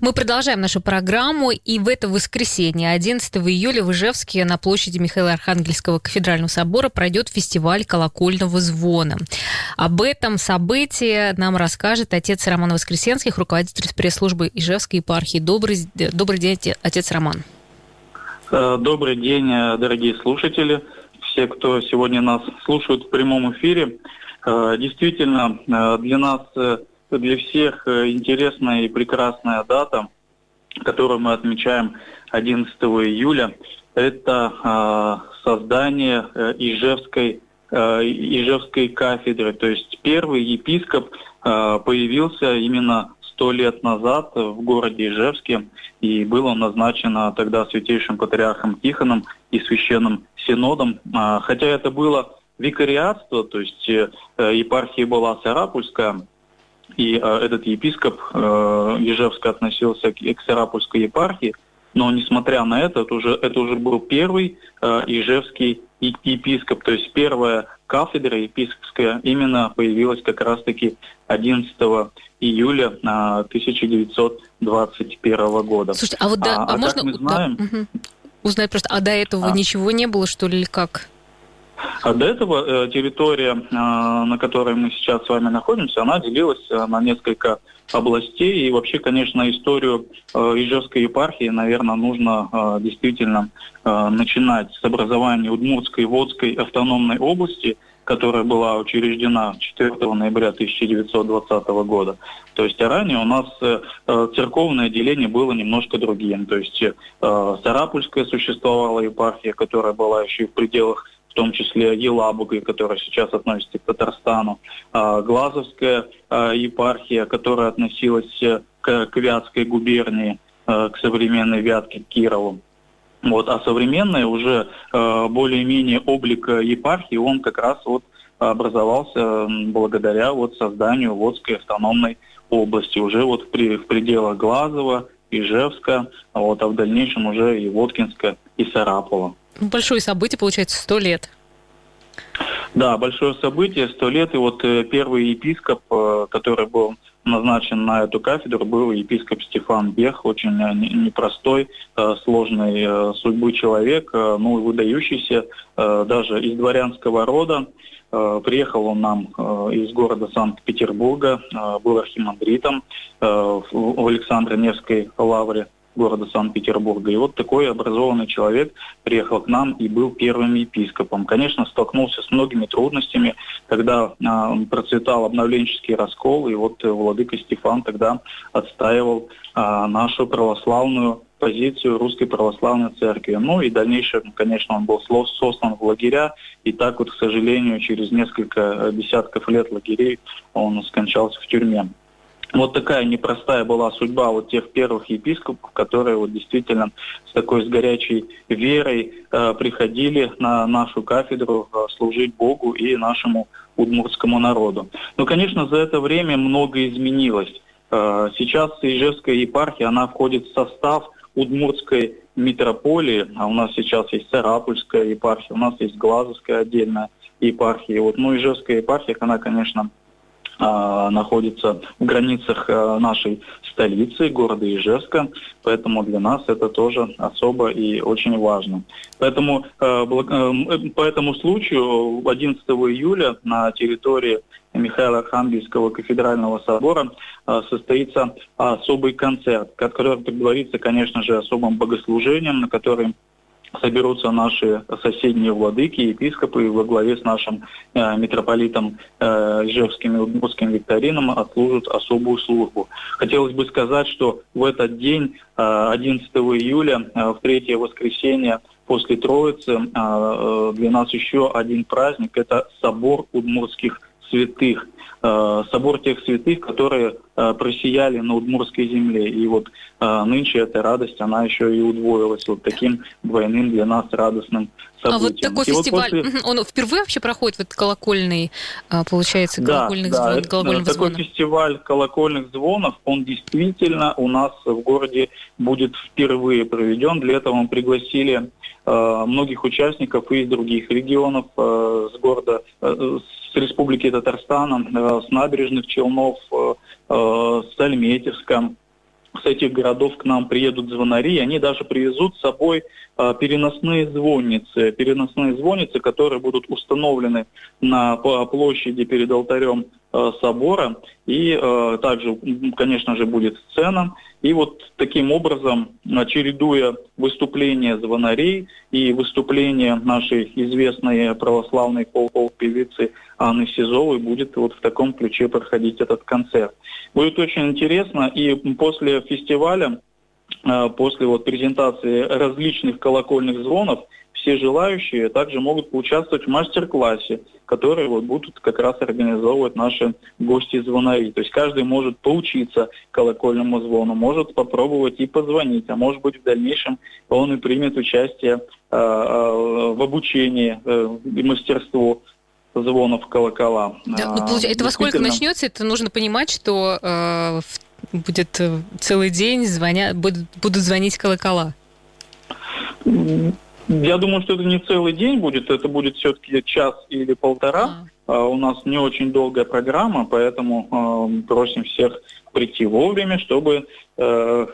Мы продолжаем нашу программу, и в это воскресенье, 11 июля, в Ижевске на площади Михаила Архангельского кафедрального собора пройдет фестиваль колокольного звона. Об этом событии нам расскажет отец Роман Воскресенских, руководитель пресс-службы Ижевской епархии. Добрый, добрый день, отец Роман. Э, добрый день, э, дорогие слушатели, все, кто сегодня нас слушают в прямом эфире. Э, действительно, для нас для всех э, интересная и прекрасная дата, которую мы отмечаем 11 июля. Это э, создание э, Ижевской, э, Ижевской кафедры. То есть первый епископ э, появился именно сто лет назад в городе Ижевске, и был он назначен тогда святейшим патриархом Тихоном и священным синодом. А, хотя это было викариатство, то есть епархия была Сарапульская, и э, этот епископ э, Ежевска относился к, Сарапульской епархии, но несмотря на это, это уже, это уже был первый э, Ижевский епископ, то есть первая кафедра епископская именно появилась как раз-таки 11 июля 1921 года. Слушайте, а вот да, а, а, а можно мы знаем, да, угу. узнать просто, а до этого а, ничего не было, что ли, или как? А до этого э, территория, э, на которой мы сейчас с вами находимся, она делилась э, на несколько областей. И вообще, конечно, историю Ижевской епархии, наверное, нужно действительно начинать с образования Удмуртской Водской автономной области, которая была учреждена 4 ноября 1920 года. То есть а ранее у нас церковное деление было немножко другим. То есть Сарапульская существовала епархия, которая была еще и в пределах том числе Елабугой, которая сейчас относится к Татарстану, а, Глазовская а, епархия, которая относилась э, к, Вятской губернии, э, к современной Вятке, к Кирову. Вот, а современный уже э, более-менее облик епархии, он как раз вот образовался благодаря вот созданию Водской автономной области, уже вот в, при, в пределах Глазова, Ижевска, вот, а в дальнейшем уже и Воткинска, и Сарапова. Большое событие, получается, сто лет. Да, большое событие, сто лет. И вот э, первый епископ, э, который был назначен на эту кафедру, был епископ Стефан Бех, очень э, непростой, сложной судьбы человек, ну, выдающийся даже из дворянского рода. Приехал он нам из города Санкт-Петербурга, был архимандритом в Александро-Невской лавре города Санкт-Петербурга. И вот такой образованный человек приехал к нам и был первым епископом. Конечно, столкнулся с многими трудностями, когда а, процветал обновленческий раскол, и вот э, владыка Стефан тогда отстаивал а, нашу православную позицию Русской Православной Церкви. Ну и в дальнейшем, конечно, он был сослан в лагеря, и так вот, к сожалению, через несколько э, десятков лет лагерей он скончался в тюрьме. Вот такая непростая была судьба вот тех первых епископов, которые вот действительно с такой с горячей верой э, приходили на нашу кафедру э, служить Богу и нашему удмуртскому народу. Но, конечно, за это время многое изменилось. Э, сейчас Ижевская епархия, она входит в состав Удмуртской митрополии, а у нас сейчас есть Сарапульская епархия, у нас есть Глазовская отдельная епархия. Вот, ну, Ижевская епархия, она, конечно, находится в границах а, нашей столицы, города Ижевска, поэтому для нас это тоже особо и очень важно. Поэтому а, по этому случаю 11 июля на территории Михаила Архангельского кафедрального собора состоится особый концерт, который, как говорится, конечно же, особым богослужением, на котором соберутся наши соседние владыки, епископы во главе с нашим э, митрополитом э, Ижевским и Удмуртским Викторином отслужат особую службу. Хотелось бы сказать, что в этот день, э, 11 июля, э, в третье воскресенье после Троицы, э, э, для нас еще один праздник – это собор удмуртских святых, э, собор тех святых, которые э, просияли на Удмурской земле. И вот э, нынче эта радость, она еще и удвоилась вот таким двойным для нас радостным событием. А вот такой и фестиваль, вот после... он впервые вообще проходит, вот колокольный, получается, колокольных да, звон, да, колокольного такой звона? фестиваль колокольных звонов, он действительно у нас в городе будет впервые проведен. Для этого мы пригласили многих участников из других регионов, э, с города, э, с республики Татарстана, э, с набережных Челнов, э, э, с Альметьевска, с этих городов к нам приедут звонари, они даже привезут с собой э, переносные звонницы, переносные звонницы, которые будут установлены на площади перед алтарем э, собора, и э, также, конечно же, будет сцена. И вот таким образом, чередуя выступления звонарей и выступления нашей известной православной пол-пол-певицы Анны Сизовой, будет вот в таком ключе проходить этот концерт. Будет очень интересно, и после фестиваля, э, после вот презентации различных колокольных звонов, все желающие также могут поучаствовать в мастер-классе, который вот будут как раз организовывать наши гости-звонари. То есть каждый может поучиться колокольному звону, может попробовать и позвонить, а может быть в дальнейшем он и примет участие э, в обучении э, и мастерству звонов колокола. Да, ну, получается, это во сколько начнется? Это нужно понимать, что э, будет э, целый день звоня, будут, будут звонить колокола. Я думаю, что это не целый день будет, это будет все-таки час или полтора. А. А, У нас не очень долгая программа, поэтому э, просим всех прийти вовремя, чтобы, э,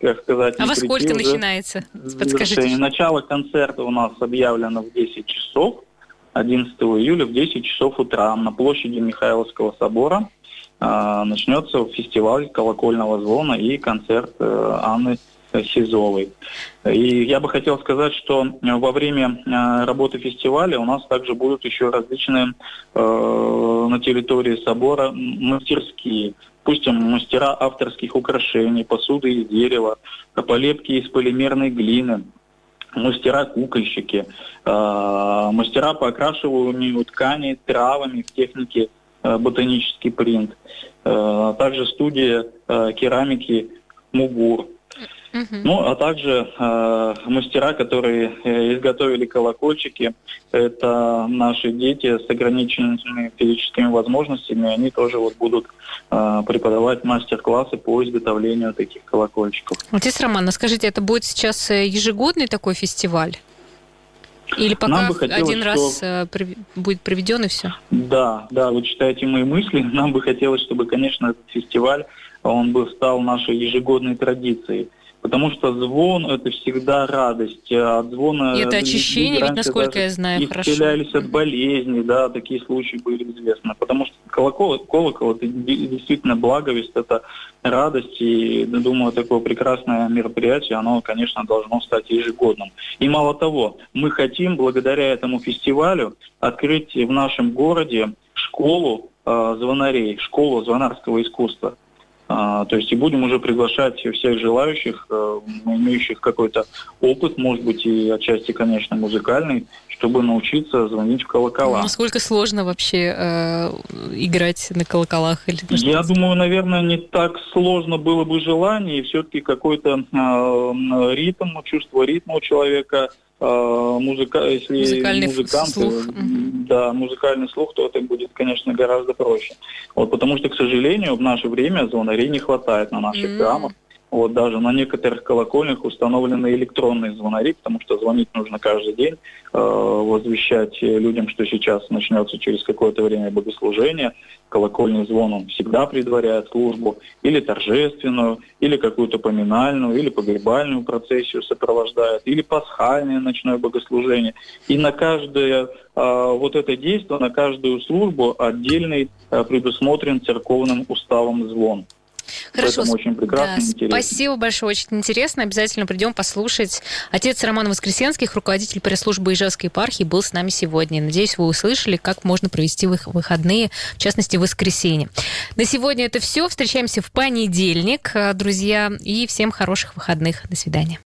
как сказать, А во сколько уже начинается? Подскажите. Начало концерта у нас объявлено в 10 часов, 11 июля в 10 часов утра на площади Михайловского собора а, начнется фестиваль колокольного звона и концерт э, Анны Сизовой. И я бы хотел сказать, что э, во время э, работы фестиваля у нас также будут еще различные э, на территории собора мастерские. Допустим, мастера авторских украшений, посуды из дерева, полепки из полимерной глины, мастера-кукольщики, э, мастера по окрашиванию тканей травами в технике э, ботанический принт, э, также студия керамики Мугур. Ну, а также э, мастера, которые э, изготовили колокольчики, это наши дети с ограниченными физическими возможностями, они тоже вот будут э, преподавать мастер-классы по изготовлению таких колокольчиков. Отец Роман, а скажите, это будет сейчас э, ежегодный такой фестиваль? Или пока Нам бы хотелось, один раз э, прив- будет проведен и все? Да, да, вы читаете мои мысли. Нам бы хотелось, чтобы, конечно, этот фестиваль, он бы стал нашей ежегодной традицией. Потому что звон – это всегда радость. А От звона И это очищение, ведь, насколько я знаю, хорошо. исцелялись от болезней, да, такие случаи были известны. Потому что колокол, колокол это де- действительно благовесть, это радость. И, думаю, такое прекрасное мероприятие, оно, конечно, должно стать ежегодным. И мало того, мы хотим, благодаря этому фестивалю, открыть в нашем городе школу э, звонарей, школу звонарского искусства. А, то есть и будем уже приглашать всех желающих, э, имеющих какой-то опыт, может быть, и отчасти, конечно, музыкальный, чтобы научиться звонить в колокола. Насколько сложно вообще э, играть на колоколах? Или на Я думаю, наверное, не так сложно было бы желание, и все-таки какой-то э, ритм, чувство ритма у человека, э, музыка, если Музыкальный музыкант, слух, э, мгм. да, музыкальный слух, то это будет, конечно, гораздо проще. Вот, потому что, к сожалению, в наше время звонарей не хватает на наших М. храмах. Вот даже на некоторых колокольнях установлены электронные звонари, потому что звонить нужно каждый день, э, возвещать людям, что сейчас начнется через какое-то время богослужение. Колокольный звон он всегда предваряет службу, или торжественную, или какую-то поминальную, или погребальную процессию сопровождает, или пасхальное ночное богослужение. И на каждое э, вот это действие, на каждую службу отдельный э, предусмотрен церковным уставом звон. Хорошо. Поэтому очень прекрасно Да, и интересно. спасибо большое, очень интересно. Обязательно придем послушать. Отец Роман Воскресенских, руководитель пресс-службы Ижевской епархии, был с нами сегодня. Надеюсь, вы услышали, как можно провести вых- выходные, в частности, воскресенье. На сегодня это все. Встречаемся в понедельник, э, друзья, и всем хороших выходных. До свидания.